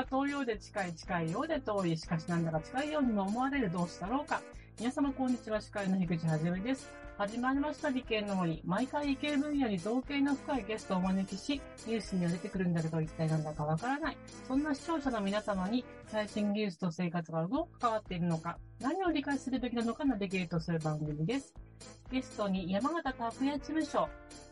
は遠いようで近い、近いようで遠い、しかしなんだか近いようにも思われる同志だろうか。皆様こんにちは、司会の樋口はじめです。始まりました理系の森。毎回理系分野に造詣の深いゲストをお招きし、ニュースには出てくるんだけど一体なんだかわからない。そんな視聴者の皆様に最新技術と生活がどう関わっているのか、何を理解するべきなのかナビゲートする番組です。ゲストに山形拓也事務所、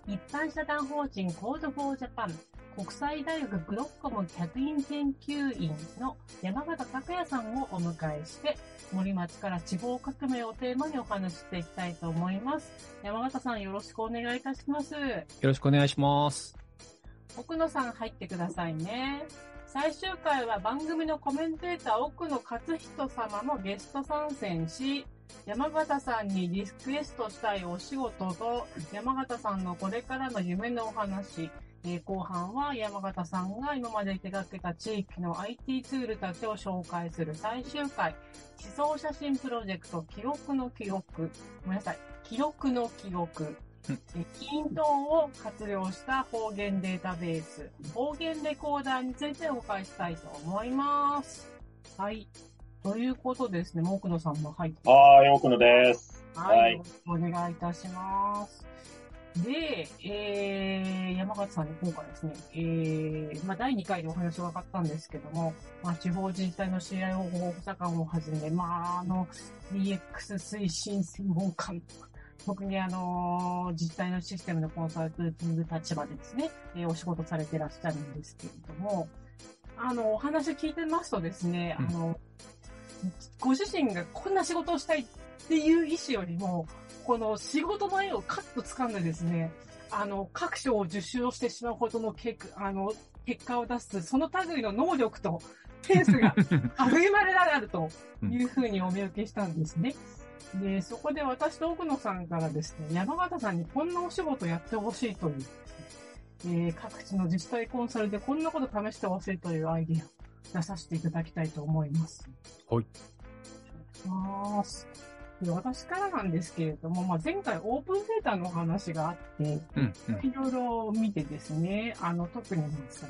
一般社団法人 Code for Japan、国際大学グロッコム客員研究員の山形拓也さんをお迎えして、森町から地方革命をテーマにお話ししていきたいと思います。山形さんよろしくお願いいたします。よろしくお願いします。奥野さん入ってくださいね。最終回は番組のコメンテーター奥野勝人様もゲスト参戦し、山形さんにリクエストしたいお仕事と、山形さんのこれからの夢のお話、えー後半は山形さんが今まで手掛けた地域の IT ツールたちを紹介する最終回、思想写真プロジェクト記録の記録、ごめんなさい、記録の記録、うんえキントンを活用した方言データベース、方言レコーダーについてお伺いしたいと思います。はい。ということですね、奥野さんも入ってはい、奥野です。はい、お願いいたします。で、えー、山形さんに今回ですね、えー、まあ、第2回でお話が分かったんですけども、まあ、地方自治体の CIO 保護者官をはじめ、まあ、あの、DX 推進専門官とか、特にあの、自治体のシステムのコンサルティング立場でですね、えーお仕事されてらっしゃるんですけれども、あの、お話聞いてますとですね、あの、ご自身がこんな仕事をしたいっていう意思よりも、この仕事の絵をカッと掴んでですね、あの、各賞を受賞してしまうほどの結あの結果を出す、その類の能力とセンスが育まれられるというふうにお見受けしたんですね。で、そこで私と奥野さんからですね、山形さんにこんなお仕事やってほしいというえー各地の自治体コンサルでこんなこと試してほしいというアイディアを出させていただきたいと思います。はい。お願いします。で私からなんですけれども、まあ、前回オープンデータのお話があって、うん、うん。いろいろ見てですね、あの、特に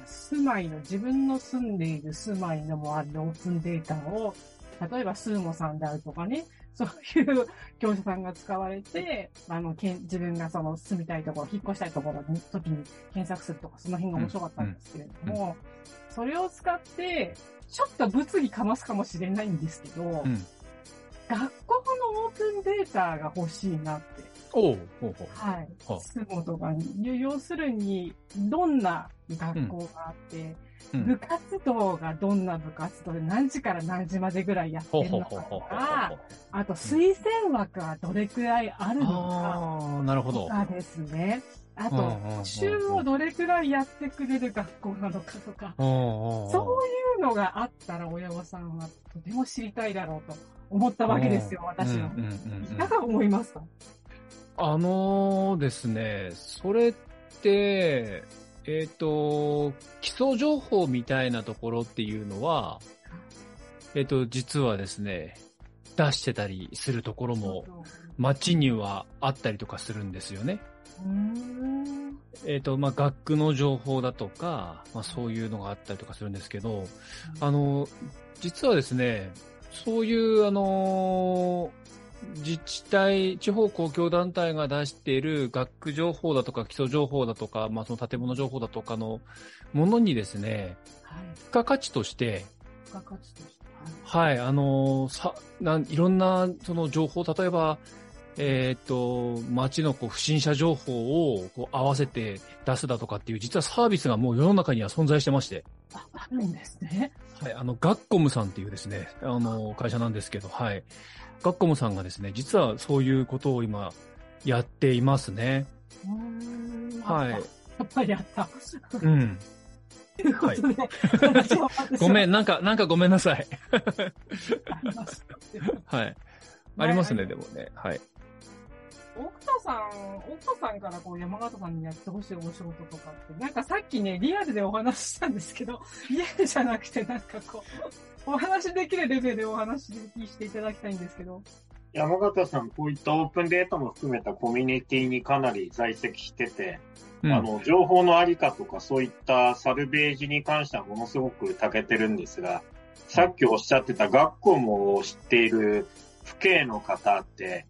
住まいの、自分の住んでいる住まいの周りのオープンデータを、例えば、スーモさんであるとかね、そういう業者さんが使われて、あの、けん自分がその住みたいところ、引っ越したいところに、時に検索するとか、その辺が面白かったんですけれども、それを使って、ちょっと物議かますかもしれないんですけど、うん。学校のオープンデータが欲しいなって。おう、ほうほう。はい。はスモとかに。要するに、どんな学校があって、うん部活動がどんな部活動で何時から何時までぐらいやってるのかとか、あと推薦枠はどれくらいあるのかああ、なるほど。とかですね。あとうんうんうんう、ん週をどれくらいやってくれる学校なのかとか、そそういうのがあったら親御さんはとても知りたいだろうと思ったわけですよ、私は。うんうんうんうん。思いますか？あのーですね、それって、えっ、と、基礎情報みたいなところっていうのは、えっ、と、実はですね、出してたりするところも街にはあったりとかするんですよね。えっ、と、まあ、学区の情報だとか、まあ、そういうのがあったりとかするんですけど、あの、実はですね、そういう、あの、自治体、地方公共団体が出している学区情報だとか基礎情報だとか、まあ、その建物情報だとかのものにですね、はい。付加価値として、付加価値として。はい、あの、さ、なん、いろんな、その情報、例えば、えっ、と、町のこう不審者情報をこう合わせて出すだとかっていう、実はサービスがもう世の中には存在してまして、あ、あるんですね。はい、あの、ガッコムさんっていうですね、あの、会社なんですけど、はい。ガッコムさんがですね、実はそういうことを今、やっていますね。はいやっぱりあった。うん。ということで、私はごめん、なんか、なんかごめんなさい。はい。ありますね、はいでもね。はい。奥田さん、奥田さんからこう山形さんにやってほしいお仕事とかって、なんかさっきね、リアルでお話ししたんですけど、リアルじゃなくてなんかこう、お話できるレベルでお話ししていただきたいんですけど。山形さん、こういったオープンデータも含めたコミュニティにかなり在籍してて、うんあの、情報のありかとかそういったサルベージに関してはものすごく長けてるんですが、さっきおっしゃってた学校も知っている父兄の方って、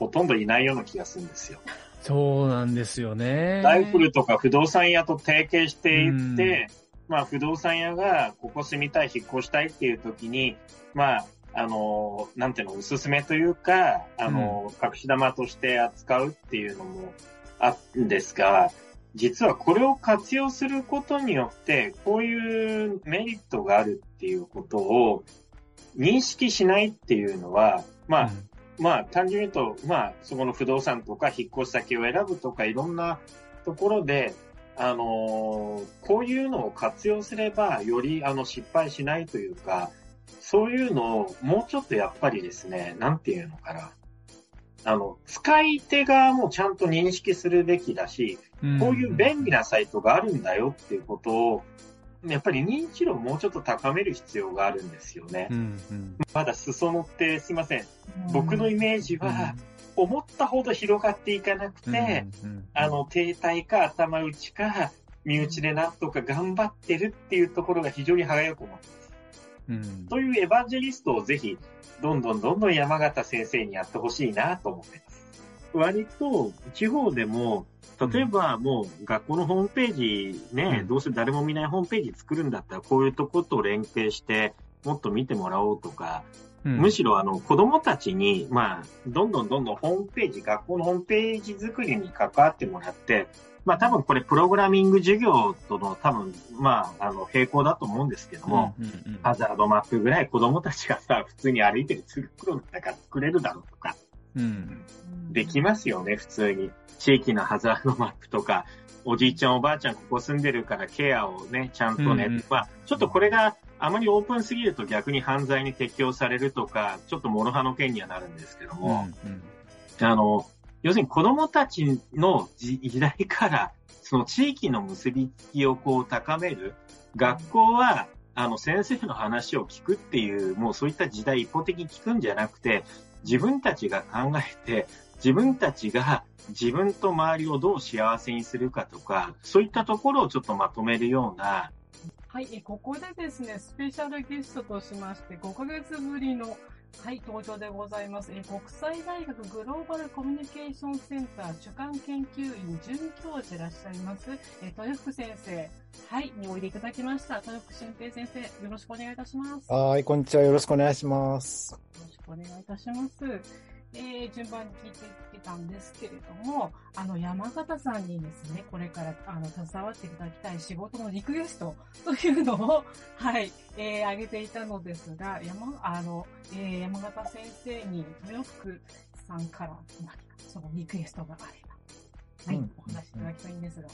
ほとんどいないような気がするんですよ。そうなんですよね。ライフルとか不動産屋と提携していって、まあ不動産屋がここ住みたい、引っ越したいっていう時に、まあ、あの、なんていうの、おすすめというか、あの、隠し玉として扱うっていうのもあるんですが、実はこれを活用することによって、こういうメリットがあるっていうことを認識しないっていうのは、まあ、まあ、単純に言うと、まあ、そこの不動産とか引っ越し先を選ぶとか、いろんなところで、あのーこういうのを活用すれば、より、あの、失敗しないというか、そういうのをもうちょっとやっぱりですね、なんていうのかな。あの、使い手側もちゃんと認識するべきだし、うんこういう便利なサイトがあるんだよっていうことを、やっぱり認知度をもうちょっと高める必要があるんですよね。うんうんまだ裾野ってすいません。僕のイメージうんは、思ったほど広がっていかなくて、うんあの、停滞か頭打ちか、身内でなんとか頑張ってるっていうところが非常に輝く思ってます。うんというエヴァンジェリストをぜひ、どんどんどんどん山形先生にやってほしいなと思ってます。割と、地方でも、例えばもう学校のホームページね、うん。どうせ誰も見ないホームページ作るんだったら、こういうとこと連携して、もっと見てもらおうとか、うん。むしろあの子供たちに、まあ、どんどんどんどんホームページ、学校のホームページ作りに関わってもらって、まあ多分これプログラミング授業との多分、まあ、あの、並行だと思うんですけども、ハザードマップぐらい子供たちがさ、普通に歩いてる通学路の中作れるだろうとか、うんできますよね、普通に。地域のハザードマップとか、おじいちゃんおばあちゃんここ住んでるからケアをね、ちゃんとね、うんうんまあ、ちょっとこれがあまりオープンすぎると逆に犯罪に適用されるとか、ちょっと諸刃の剣にはなるんですけども、うんあの、要するに子供たちの時時代から、その地域の結びつきをこう高める。学校は、あの、先生の話を聞くっていう、もうそういった時代一方的に聞くんじゃなくて、自分たちが考えて、自分たちが自分と周りをどう幸せにするかとか、そういったところをちょっとまとめるような、はい、ここでですね、スペシャルゲストとしまして、5ヶ月ぶりの、はい、登場でございます。え国際大学グローバルコミュニケーションセンター主幹研究員准教授でいらっしゃいます、え豊福先生、はい、においでいただきました。豊福俊平先生、よろしくお願いいたします。よはい、こんにちは。よろしくお願いします。ろしくお願いいたします。えー、順番に聞いてきたんですけれども、あの、山形さんにですね、これから、あの、携わっていただきたい仕事のリクエストというのを、はい、えー、挙げていたのですが、山、あの、えー、山形先生に、豊福さんから何か、そのリクエストがあれば、はい、うんお話しいただきたいんですが。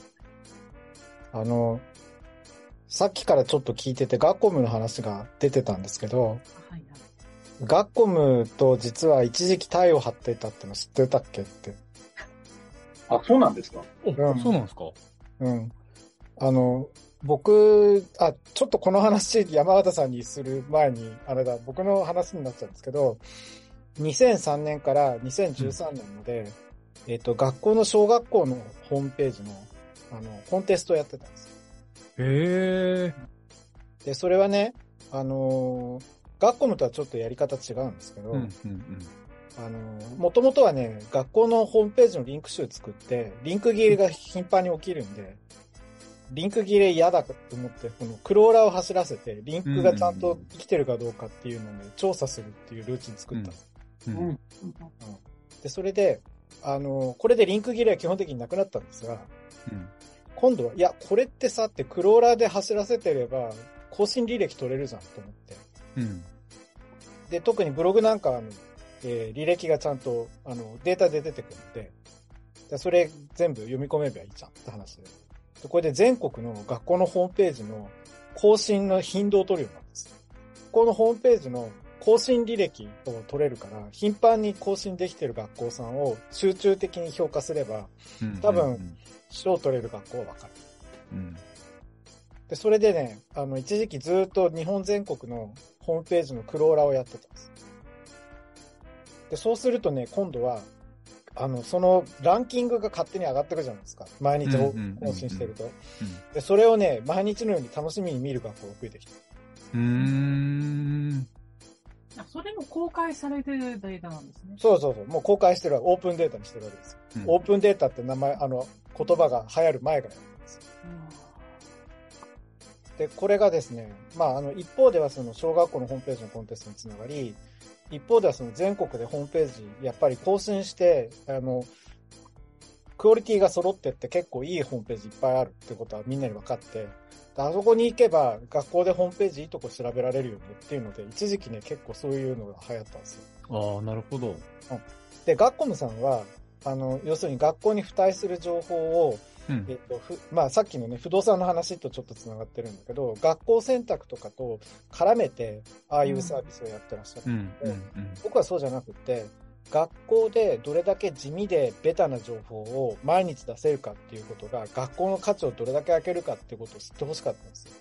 あの、さっきからちょっと聞いてて、ガコムの話が出てたんですけど、はい、はい。ガコムと実は一時期タイを張っていたっての知ってたっけって。あ、そうなんですか？おうんそうなんですか？うん。あの、僕、あ、ちょっとこの話、山形さんにする前に、あれだ、僕の話になっちゃうんですけど、2003年から2013年まで、えっ、と、学校の小学校のホームページの、あの、コンテストをやってたんですよへえ。で、それはね、あのー学校のとはちょっとやり方違うんですけど、うんうんあのー、もともとはね、学校のホームページのリンク集作って、リンク切れが頻繁に起きるんで、リンク切れ嫌だと思って、このクローラーを走らせて、リンクがちゃんと生きてるかどうかっていうのをね、調査するっていうルーチン作ったんです。うん。うんで、それで、あのーこれでリンク切れは基本的になくなったんですが、うん今度は、いや、これってさってクローラーで走らせてれば、更新履歴取れるじゃんと思って。うん。で、特にブログなんかはあの、えー履歴がちゃんと、あの、データで出てくるので、でそれ全部読み込めばいいじゃんって話で。でこれで全国の学校のホームページの更新の頻度を取るようになるんです。このホームページの更新履歴を取れるから、頻繁に更新できてる学校さんを集中的に評価すれば、うん多分、賞取れる学校はわかる。うん。で、それでね、あの、一時期ずっと日本全国のホームページのクローラーをやってたんです。で、そうするとね、今度は、あの、そのランキングが勝手に上がってくじゃないですか。毎日更新してると。で、それをね、毎日のように楽しみに見る学校が増えてきた。うーん。あそれも公開されてるデータなんですね。そうそうそう。もう公開してるわオープンデータにしてるわけですよ。うんオープンデータって名前、あの、言葉が流行る前からでこれがですね、まあ、あの、一方ではその小学校のホームページのコンテストにつながり、一方ではその全国でホームページ、やっぱり更新して、あの、クオリティが揃ってって結構いいホームページいっぱいあるってことはみんなに分かって、であそこに行けば学校でホームページいいとこ調べられるよねっていうので、一時期ね、結構そういうのが流行ったんですよ。ああ、なるほど。で、ガッコムさんは、あの、要するに学校に付帯する情報を、うんえっと、ふまあ、さっきのね、不動産の話とちょっとつながってるんだけど、学校選択とかと絡めて、ああいうサービスをやってらっしゃる。うん。うん。僕はそうじゃなくて、学校でどれだけ地味でベタな情報を毎日出せるかっていうことが、学校の価値をどれだけ上げるかっていうことを知ってほしかったんですよ。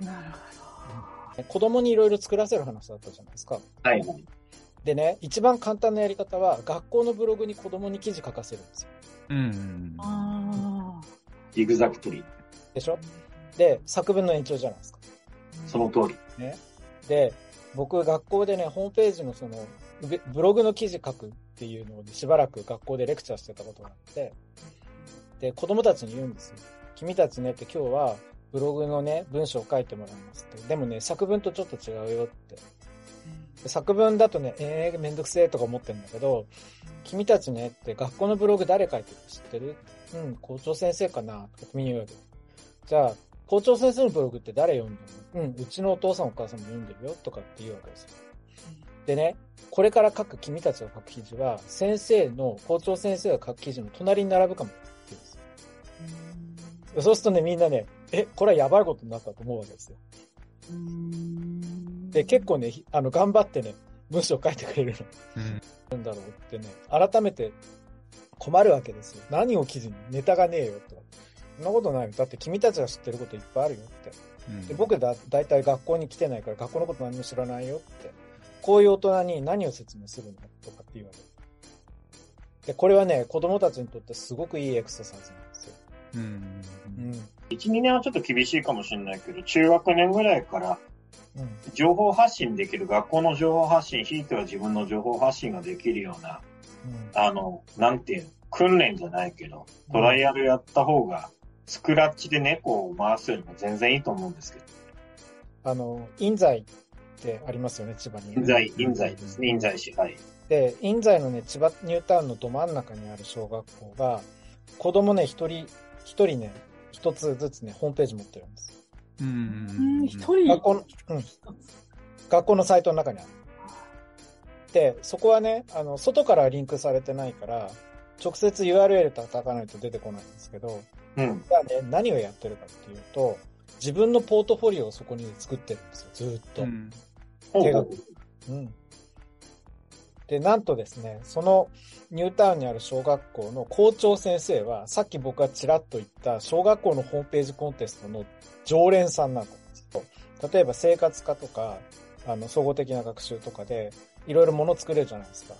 なるほ子供にいろいろ作らせる話だったじゃないですか。はい。でね、一番簡単なやり方は、学校のブログに子供に記事書かせるんですよ。うん。ど。あエグザクトリー。でしょ？で、作文の延長じゃないですか。あ。その通り。ね。で、僕、学校でね、ホームページのその、ブブログの記事書くっていうのをしばらく学校でレクチャーしてたことがあって、で、子供たちに言うんですよ。君たちねって今日はブログのね、文章を書いてもらいますって。でもね、作文とちょっと違うよって。で作文だとね、えー、めんどくせえとか思ってるんだけど、君たちねって学校のブログ誰書いてるか知ってる？うん、校長先生かなとか君に言うわけ。じゃあ、校長先生のブログって誰読んでるの？うん、うちのお父さんお母さんも読んでるよとかって言うわけですよ。でね、これから書く君たちが書く記事は、先生の、校長先生が書く記事の隣に並ぶかもって言うんですよ。そうするとね、みんなね、え、これはやばいことになったと思うわけですよ。うんで、結構ね、ひあの、頑張ってね、文章書いてくれるうん。の。なんだろうってね、改めて困るわけですよ。何を記事にネタがねえよとか。そんなことないよ。だって君たちが知ってることいっぱいあるよって。で僕だ、だいたい学校に来てないから学校のこと何も知らないよって。こういう大人に何を説明するのとかって言われる。で、これはね、子供たちにとってすごくいいエクササイズなんですよ。うん。うん。1、2年はちょっと厳しいかもしれないけど、中学年ぐらいからうん。情報発信できる、学校の情報発信、ひいては自分の情報発信ができるような、うん。あの、なんていうの、訓練じゃないけど、トライアルやった方が、スクラッチで猫を回すよりも全然いいと思うんですけど、あの、印西ってありますよね、千葉に。印西、印西ですね、印西市、はい。で、印西のね、千葉ニュータウンのど真ん中にある小学校が、子供ね、一人、一人ね、一つずつね、ホームページ持ってるんです。ううんん。一人学校の、うん。学校のサイトの中にある。で、そこはね、あの、外からリンクされてないから、直接 URL 叩かないと出てこないんですけど、うん。じゃあね、何をやってるかっていうと、自分のポートフォリオをそこに作ってるんですよ、ずーっと。うん。手がうん。で、なんとですね、そのニュータウンにある小学校の校長先生は、さっき僕がちらっと言った小学校のホームページコンテストの常連さんなんですよ。例えば生活科とか、あの、総合的な学習とかで、いろいろもの作れるじゃないですか。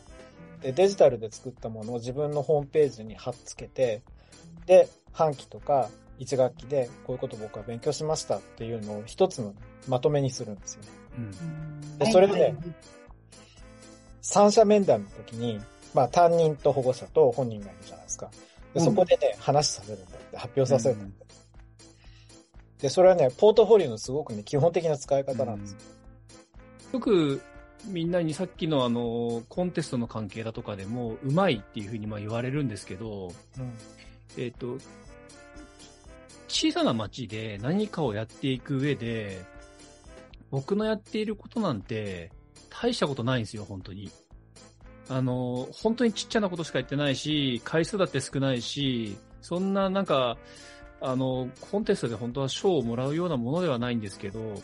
で、デジタルで作ったものを自分のホームページに貼っつけて、で、半期とか一学期でこういうこと僕は勉強しましたっていうのを一つのまとめにするんですよね。うん。でそれでね三者面談の時に、まあ担任と保護者と本人がいるじゃないですか。でうんそこでね、話させるんだって、発表させるんだって。で、それはね、ポートフォリオのすごくね、基本的な使い方なんですよ。よくみんなにさっきのあの、コンテストの関係だとかでも、うまいっていうふうにまあ言われるんですけど、うん。えっ、と、小さな町で何かをやっていく上で、僕のやっていることなんて、大したことないんですよ、本当に。あの、本当にちっちゃなことしかやってないし、回数だって少ないし、そんななんか、あの、コンテストで本当は賞をもらうようなものではないんですけど、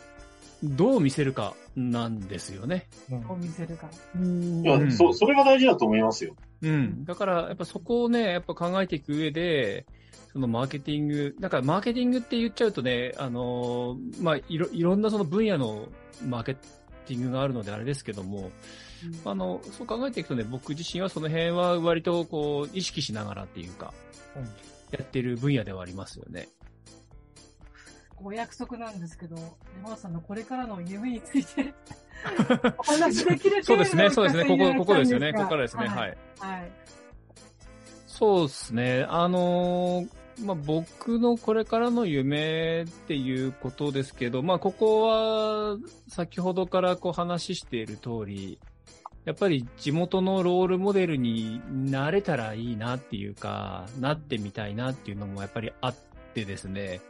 どう見せるかなんですよね。うんを見せるから。うんいや、うんそ、それが大事だと思いますよ。うん。だから、やっぱそこをね、やっぱ考えていく上で、そのマーケティング、だからマーケティングって言っちゃうとね、あのーまあ、いろ、いろんなその分野のマーケテティングがあるのであれですけども、うんあの、そう考えていくとね、僕自身はその辺は割とこう、意識しながらっていうか、うんやってる分野ではありますよね。お約束なんですけど、山田さんのこれからの夢について お話できるそうですね、そうですね、ここ、ここですよね、かここからですね、はい。はい。はい。そうですね、あのーまあ、僕のこれからの夢っていうことですけど、まあ、ここは、先ほどからこう話している通り、やっぱり地元のロールモデルになれたらいいなっていうか、なってみたいなっていうのもやっぱりあってですね。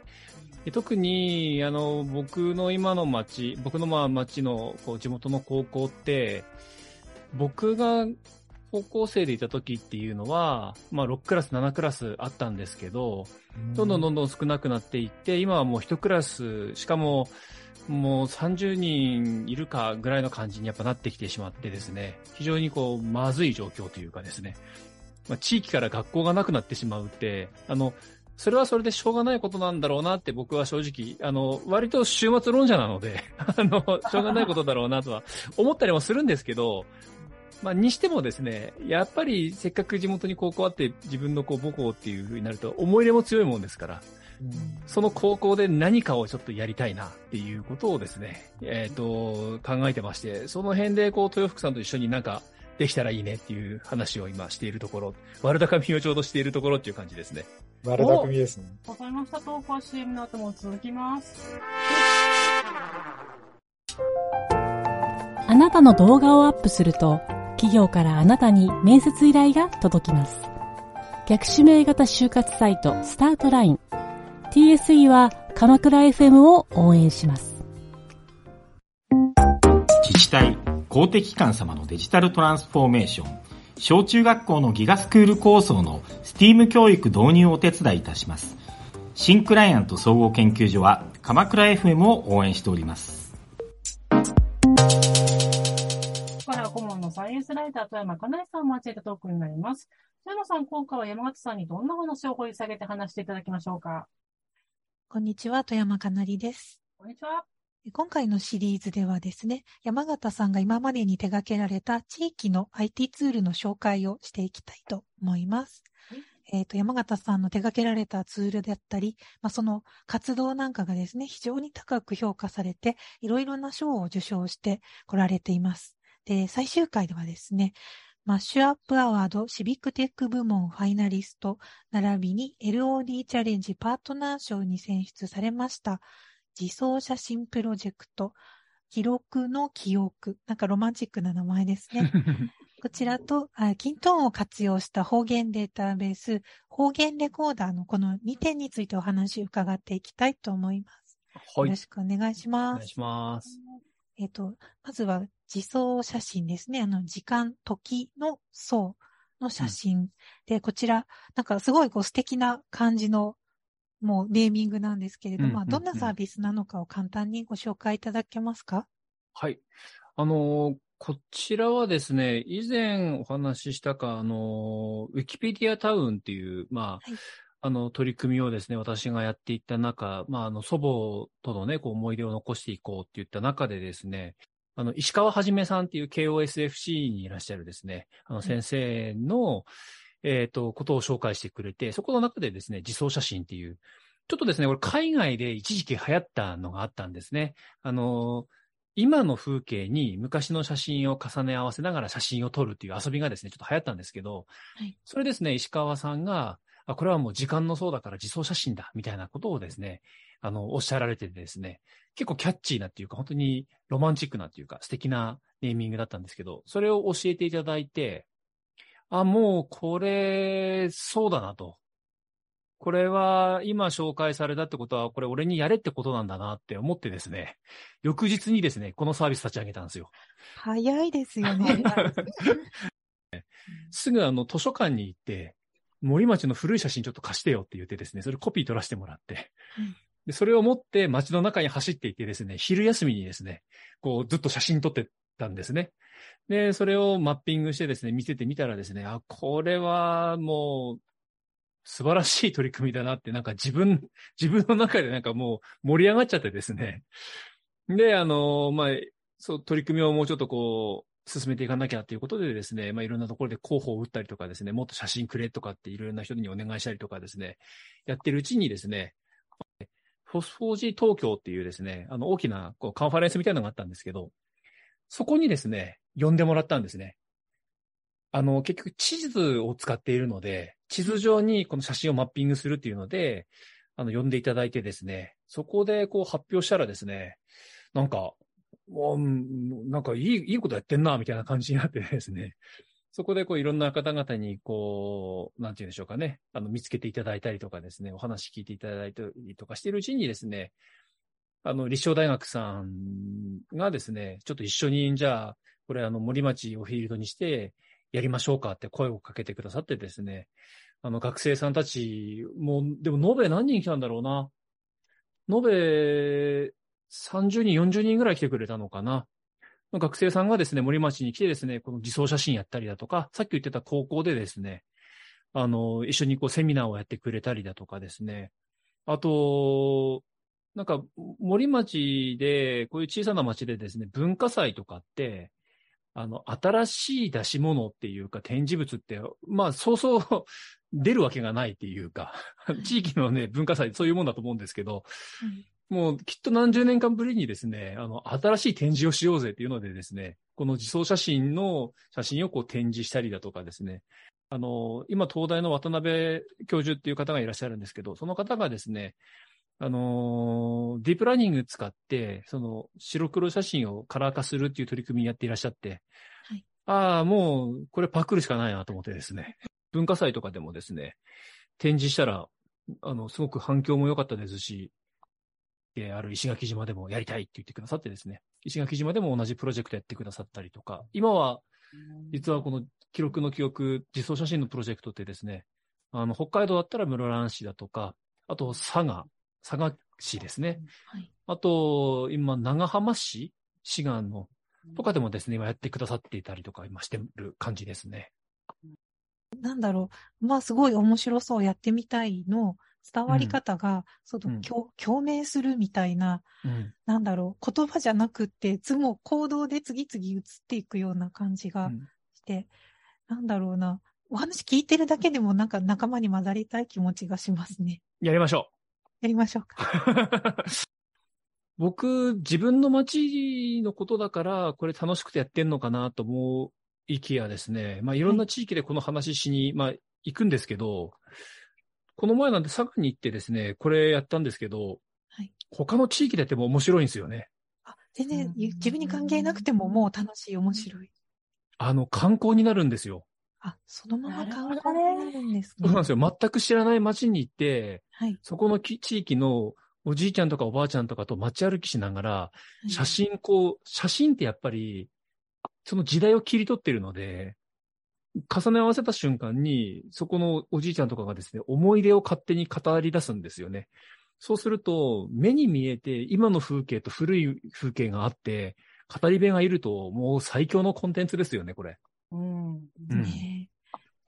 で特に、あの、僕の今の町、僕のまあ町のこう地元の高校って、僕が高校生でいた時っていうのは、まあ6クラス、7クラスあったんですけど、どんどんどんどん少なくなっていって、今はもう1クラス、しかももう30人いるかぐらいの感じにやっぱなってきてしまってですね、非常にこう、まずい状況というかですね、まあ、地域から学校がなくなってしまうって、あの、それはそれでしょうがないことなんだろうなって僕は正直、あの、割と終末論者なので、あの、しょうがないことだろうなとは思ったりもするんですけど、まあ、にしてもですね、やっぱりせっかく地元に高校あって自分のこう母校っていう風になると思い入れも強いもんですから、うんその高校で何かをちょっとやりたいなっていうことをですね、えっ、と、考えてまして、その辺でこう、豊福さんと一緒になんかできたらいいねっていう話を今しているところ、悪高みをちょうどしているところっていう感じですね。悪巧みですね。わかりました。投稿 CM の後も続きます。あなたの動画をアップすると、企業からあなたに面接依頼が届きます。逆指名型就活サイトスタートライン。TSE は鎌倉 FM を応援します。自治体、公的機関様のデジタルトランスフォーメーション、小中学校のギガスクール構想の STEAM 教育導入をお手伝いいたします。新クライアント総合研究所は鎌倉 FM を応援しております。顧問のサイエンスライター、富山かなえさんを交えたトークになります。富山さん、今回は山形さんにどんな話を掘り下げて話していただきましょうか？こんにちは、富山かなりです。こんにちは。今回のシリーズではですね、山形さんが今までに手掛けられた地域の IT ツールの紹介をしていきたいと思います。えっ、と、山形さんの手掛けられたツールであったり、まあ、その活動なんかがですね、非常に高く評価されて、いろいろな賞を受賞してこられています。で、最終回ではですね、 Mashup Award Civic Tech 部門ファイナリスト、並びに LOD チャレンジパートナー賞に選出されました、時層写真プロジェクト、記録の記憶。なんかロマンチックな名前ですね。こちらと、あ kintone を活用した方言データベース、方言レコーダーのこの2点についてお話を伺っていきたいと思います。はいよろ。しくお願いしおます願い。します。えっ、と、まずは自走写真ですね。あの、時間、時の層の写真。で、こちら、なんかすごいこう素敵な感じの、もうネーミングなんですけれども、うんうんうんどんなサービスなのかを簡単にご紹介いただけますか？はい。あのーこちらはですね、以前お話ししたか、あのーウィキペディアタウンっていう、まあ、はいあの、取り組みをですね、私がやっていった中、まあ、あの、祖母とのね、こう、思い出を残していこうっていった中でですね、あの、石川はじめさんっていう KOSFC にいらっしゃるですね、あの、先生の、えっ、と、ことを紹介してくれて、そこの中でですね、自走写真っていう、ちょっとですね、これ海外で一時期流行ったのがあったんですね。あの、今の風景に昔の写真を重ね合わせながら写真を撮るっていう遊びがですね、ちょっと流行ったんですけど、はいそれですね、石川さんが、あ、これはもう時間のそうだから自走写真だ、みたいなことをですね、あの、おっしゃられててですね、結構キャッチーなっていうか、本当にロマンチックなっていうか、素敵なネーミングだったんですけど、それを教えていただいて、あ、もうこれ、そうだなと。これは今紹介されたってことは、これ俺にやれってことなんだなって思ってですね、翌日にですね、このサービス立ち上げたんですよ。早いですよね。すぐあの図書館に行って、森町の古い写真ちょっと貸してよって言ってですね、それコピー取らせてもらってうん、でそれを持って街の中に走っていってですね、昼休みにですね、こうずっと写真撮ってたんですね。で、それをマッピングしてですね、見せてみたらですね、あ、これはもう、素晴らしい取り組みだなって、なんか自分、自分の中でなんかもう盛り上がっちゃってですね。で、あの、まあ、そう、取り組みをもうちょっとこう、進めていかなきゃっていうことでですね、まあいろんなところで候補を打ったりとかですね、もっと写真くれとかっていろんな人にお願いしたりとかですね、やってるうちにですね、フォスフォージ東京っていうですね、あの大きなこうカンファレンスみたいなのがあったんですけど、そこにですね、呼んでもらったんですね。あの、結局地図を使っているので、地図上にこの写真をマッピングするっていうので、あの、呼んでいただいてですね、そこでこう発表したらですね、なんか、もうなんかいい、いいことやってんな、みたいな感じになってですね、そこでこういろんな方々にこう、なんて言うんでしょうかね、あの、見つけていただいたりとかですね、お話聞いていただいたりとかしているうちにですね、あの、立正大学さんがですね、ちょっと一緒に、じゃあ、これあの、森町をフィールドにして、やりましょうかって声をかけてくださってですね、あの、学生さんたち、もう、でも延べ何人来たんだろうな。延べ30人、40人ぐらい来てくれたのかな。学生さんがですね、森町に来てですね、この自走写真やったりだとか、さっき言ってた高校でですね、あの、一緒にこうセミナーをやってくれたりだとかですね。あと、なんか、森町で、こういう小さな町でですね、文化祭とかって、あの、新しい出し物っていうか展示物って、まあ、そうそう出るわけがないっていうか、地域のね、文化祭そういうもんだと思うんですけど、うん、もうきっと何十年間ぶりにですね、あの、新しい展示をしようぜっていうのでですね、この自走写真の写真をこう展示したりだとかですね、あの、今東大の渡辺教授っていう方がいらっしゃるんですけど、その方がですね、あのー、ディープラーニング使って、その、白黒写真をカラー化するっていう取り組みやっていらっしゃって、はい、ああ、もう、これパクるしかないなと思ってですね、文化祭とかでもですね、展示したら、あの、すごく反響も良かったですし、で、ある石垣島でもやりたいって言ってくださってですね、石垣島でも同じプロジェクトやってくださったりとか、今は、実はこの記録の記憶、実装写真のプロジェクトってですね、あの、北海道だったら室蘭市だとか、あと佐賀佐賀市ですね。はい、あと、今、長浜市滋賀の、とかでもですね、今やってくださっていたりとか、今してる感じですね。なんだろう。まあ、すごい面白そう、やってみたいの伝わり方が、うん、その、うん、共鳴するみたいな、うん、なんだろう、言葉じゃなくて、つも行動で次々移っていくような感じがして、なんだろうな。お話聞いてるだけでもなんか仲間に混ざりたい気持ちがしますね。やりましょう。やりましょうか。僕、自分の街のことだから、これ楽しくてやってんのかなと思いきやですね、まあいろんな地域でこの話しに、はい、まあ行くんですけど、この前なんで佐賀に行ってですね、これやったんですけど、はい、他の地域でやっても面白いんですよね。あ、全然自分に関係なくてももう楽しい、面白い。あの、観光になるんですよ。あ、そのまま観光になるんですね。そうなんですよ。全く知らない街に行って、はい、そこの地域のおじいちゃんとかおばあちゃんとかと街歩きしながら、写真こう、写真ってやっぱり、その時代を切り取ってるので、重ね合わせた瞬間に、そこのおじいちゃんとかがですね、思い出を勝手に語り出すんですよね。そうすると、目に見えて、今の風景と古い風景があって、語り部がいると、もう最強のコンテンツですよね、これ。うん。うんね、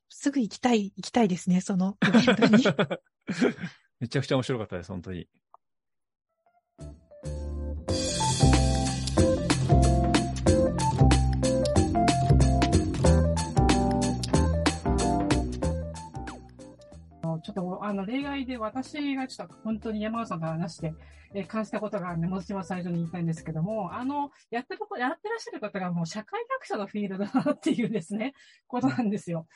すぐ行きたい、行きたいですね、そのイベントに。めちゃくちゃ面白かったです、本当に。ょっと、あの、例外で私がちょっと本当に山川さんと話して、え感じたことがあるので、私は最初に言いたいんですけども、あの、やってるやってらっしゃる方がもう社会学者のフィールドだなっていうですね、ことなんですよ。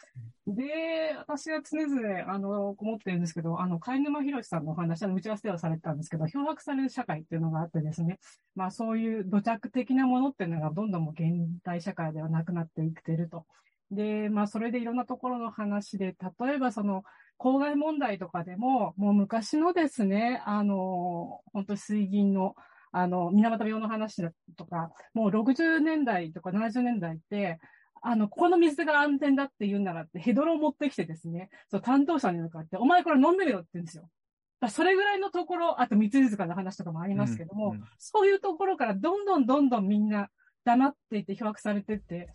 で、私は常々、あの、思ってるんですけど、あの、貝沼博さんのお話、あの、打ち合わせではされてたんですけど、漂白される社会っていうのがあってですね、まあそういう土着的なものっていうのがどんどんもう現代社会ではなくなっていってると。で、まあ、それでいろんなところの話で、例えばその、公害問題とかでも、もう昔のですね、あの、本当水銀の、あの、水俣病の話だとか、もう60年代とか70年代って、あの、ここの水が安全だって言うならって、ヘドロを持ってきてですね、そう、担当者に向かって、お前これ飲んでみろって言うんですよ。それぐらいのところ、あと三井塚の話とかもありますけども、うんうん、そういうところからどんどんどんどんみんな黙っていて漂白されてって、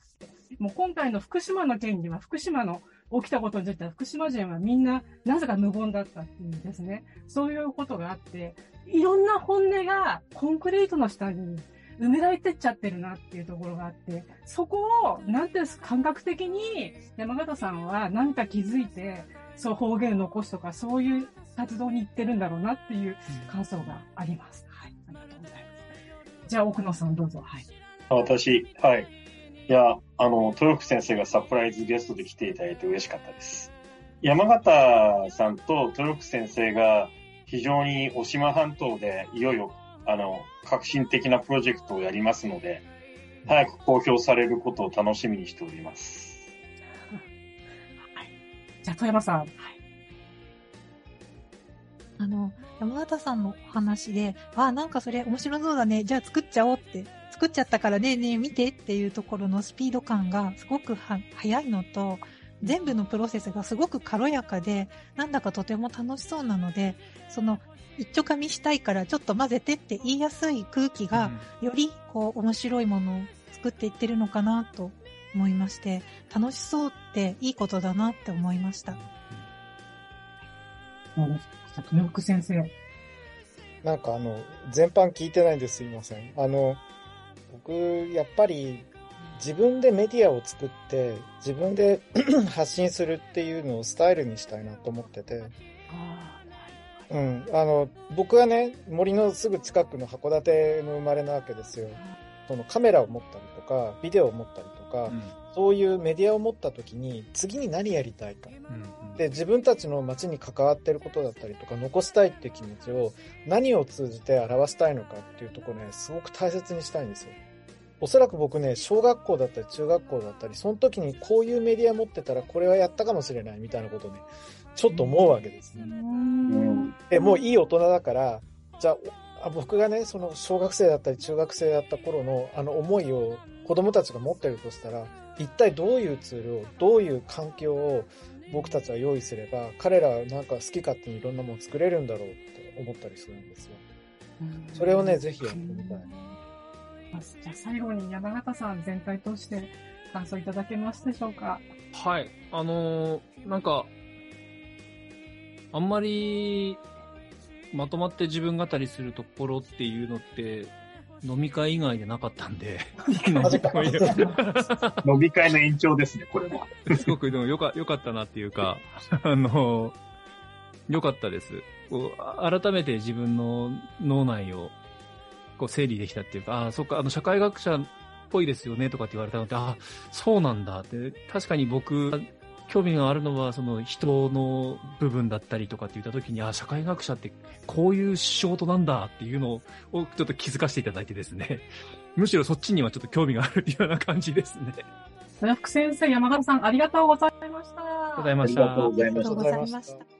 もう今回の福島の件には福島の起きたことについては福島人はみんななぜか無言だったっていうですね、そういうことがあって、いろんな本音がコンクリートの下に埋められてっちゃってるなっていうところがあって、そこを、なんていうんですか、感覚的に山形さんは何か気づいて、そう方言を残すとか、そういう活動に行ってるんだろうなっていう感想があります。はい。ありがとうございます。じゃあ、奥野さんどうぞ。はい。私、はい。いや、あの、豊福先生がサプライズゲストで来ていただいて嬉しかったです。山形さんと豊福先生が非常に渡島半島でいよいよ、あの、革新的なプロジェクトをやりますので、早く公表されることを楽しみにしております。じゃあ、富山さん。はい。あの、山形さんのお話で、あ、なんかそれ面白そうだね。じゃあ作っちゃおうって。作っちゃったからね、ねえ見てっていうところのスピード感がすごくは早いのと、全部のプロセスがすごく軽やかで、なんだかとても楽しそうなので、その、一丁噛みしたいからちょっと混ぜてって言いやすい空気が、よりこう面白いものを作っていってるのかなと思いまして、楽しそうっていいことだなって思いました。もう、じゃあ、豊福先生。なんかあの、全般聞いてないんですすいません。あの、僕、やっぱり自分でメディアを作って、自分で 発信するっていうのをスタイルにしたいなと思ってて、あうん。あの、僕はね、森のすぐ近くの函館の生まれなわけですよ。そのカメラを持ったりとか、ビデオを持ったりとか、そういうメディアを持った時に、次に何やりたいか。で、自分たちの街に関わってることだったりとか、残したいっていう気持ちを何を通じて表したいのかっていうところね、すごく大切にしたいんですよ。おそらく僕ね、小学校だったり中学校だったり、その時にこういうメディア持ってたらこれはやったかもしれないみたいなことね、ちょっと思うわけですね。もういい大人だから、じゃあ、あ僕がね、その小学生だったり中学生だった頃のあの思いを子供たちが持ってるとしたら、一体どういうツールを、どういう環境を僕たちは用意すれば、彼らはなんか好き勝手にいろんなもの作れるんだろうって思ったりするんですよ。それをね、ぜひやってみたい。じゃあ最後に山形さん全体として感想いただけますでしょうか？はい。あのーなんか、あんまり、まとまって自分語りするところっていうのって、飲み会以外でなかったんで、飲み会の延長ですね、これは。すごくでもよか、よかったなっていうか、あの、よかったです。こう改めて自分の脳内をこう整理できたっていうか、ああ、そっか、あの、社会学者っぽいですよねとかって言われたので、ああ、そうなんだって、確かに僕、興味があるのは、その人の部分だったりとかって言った時に、ああ、社会学者ってこういう仕事なんだっていうのをちょっと気づかせていただいてですね。むしろそっちにはちょっと興味があるような感じですね。豊福先生、山形さん。ありがとうございましたありがとうございました。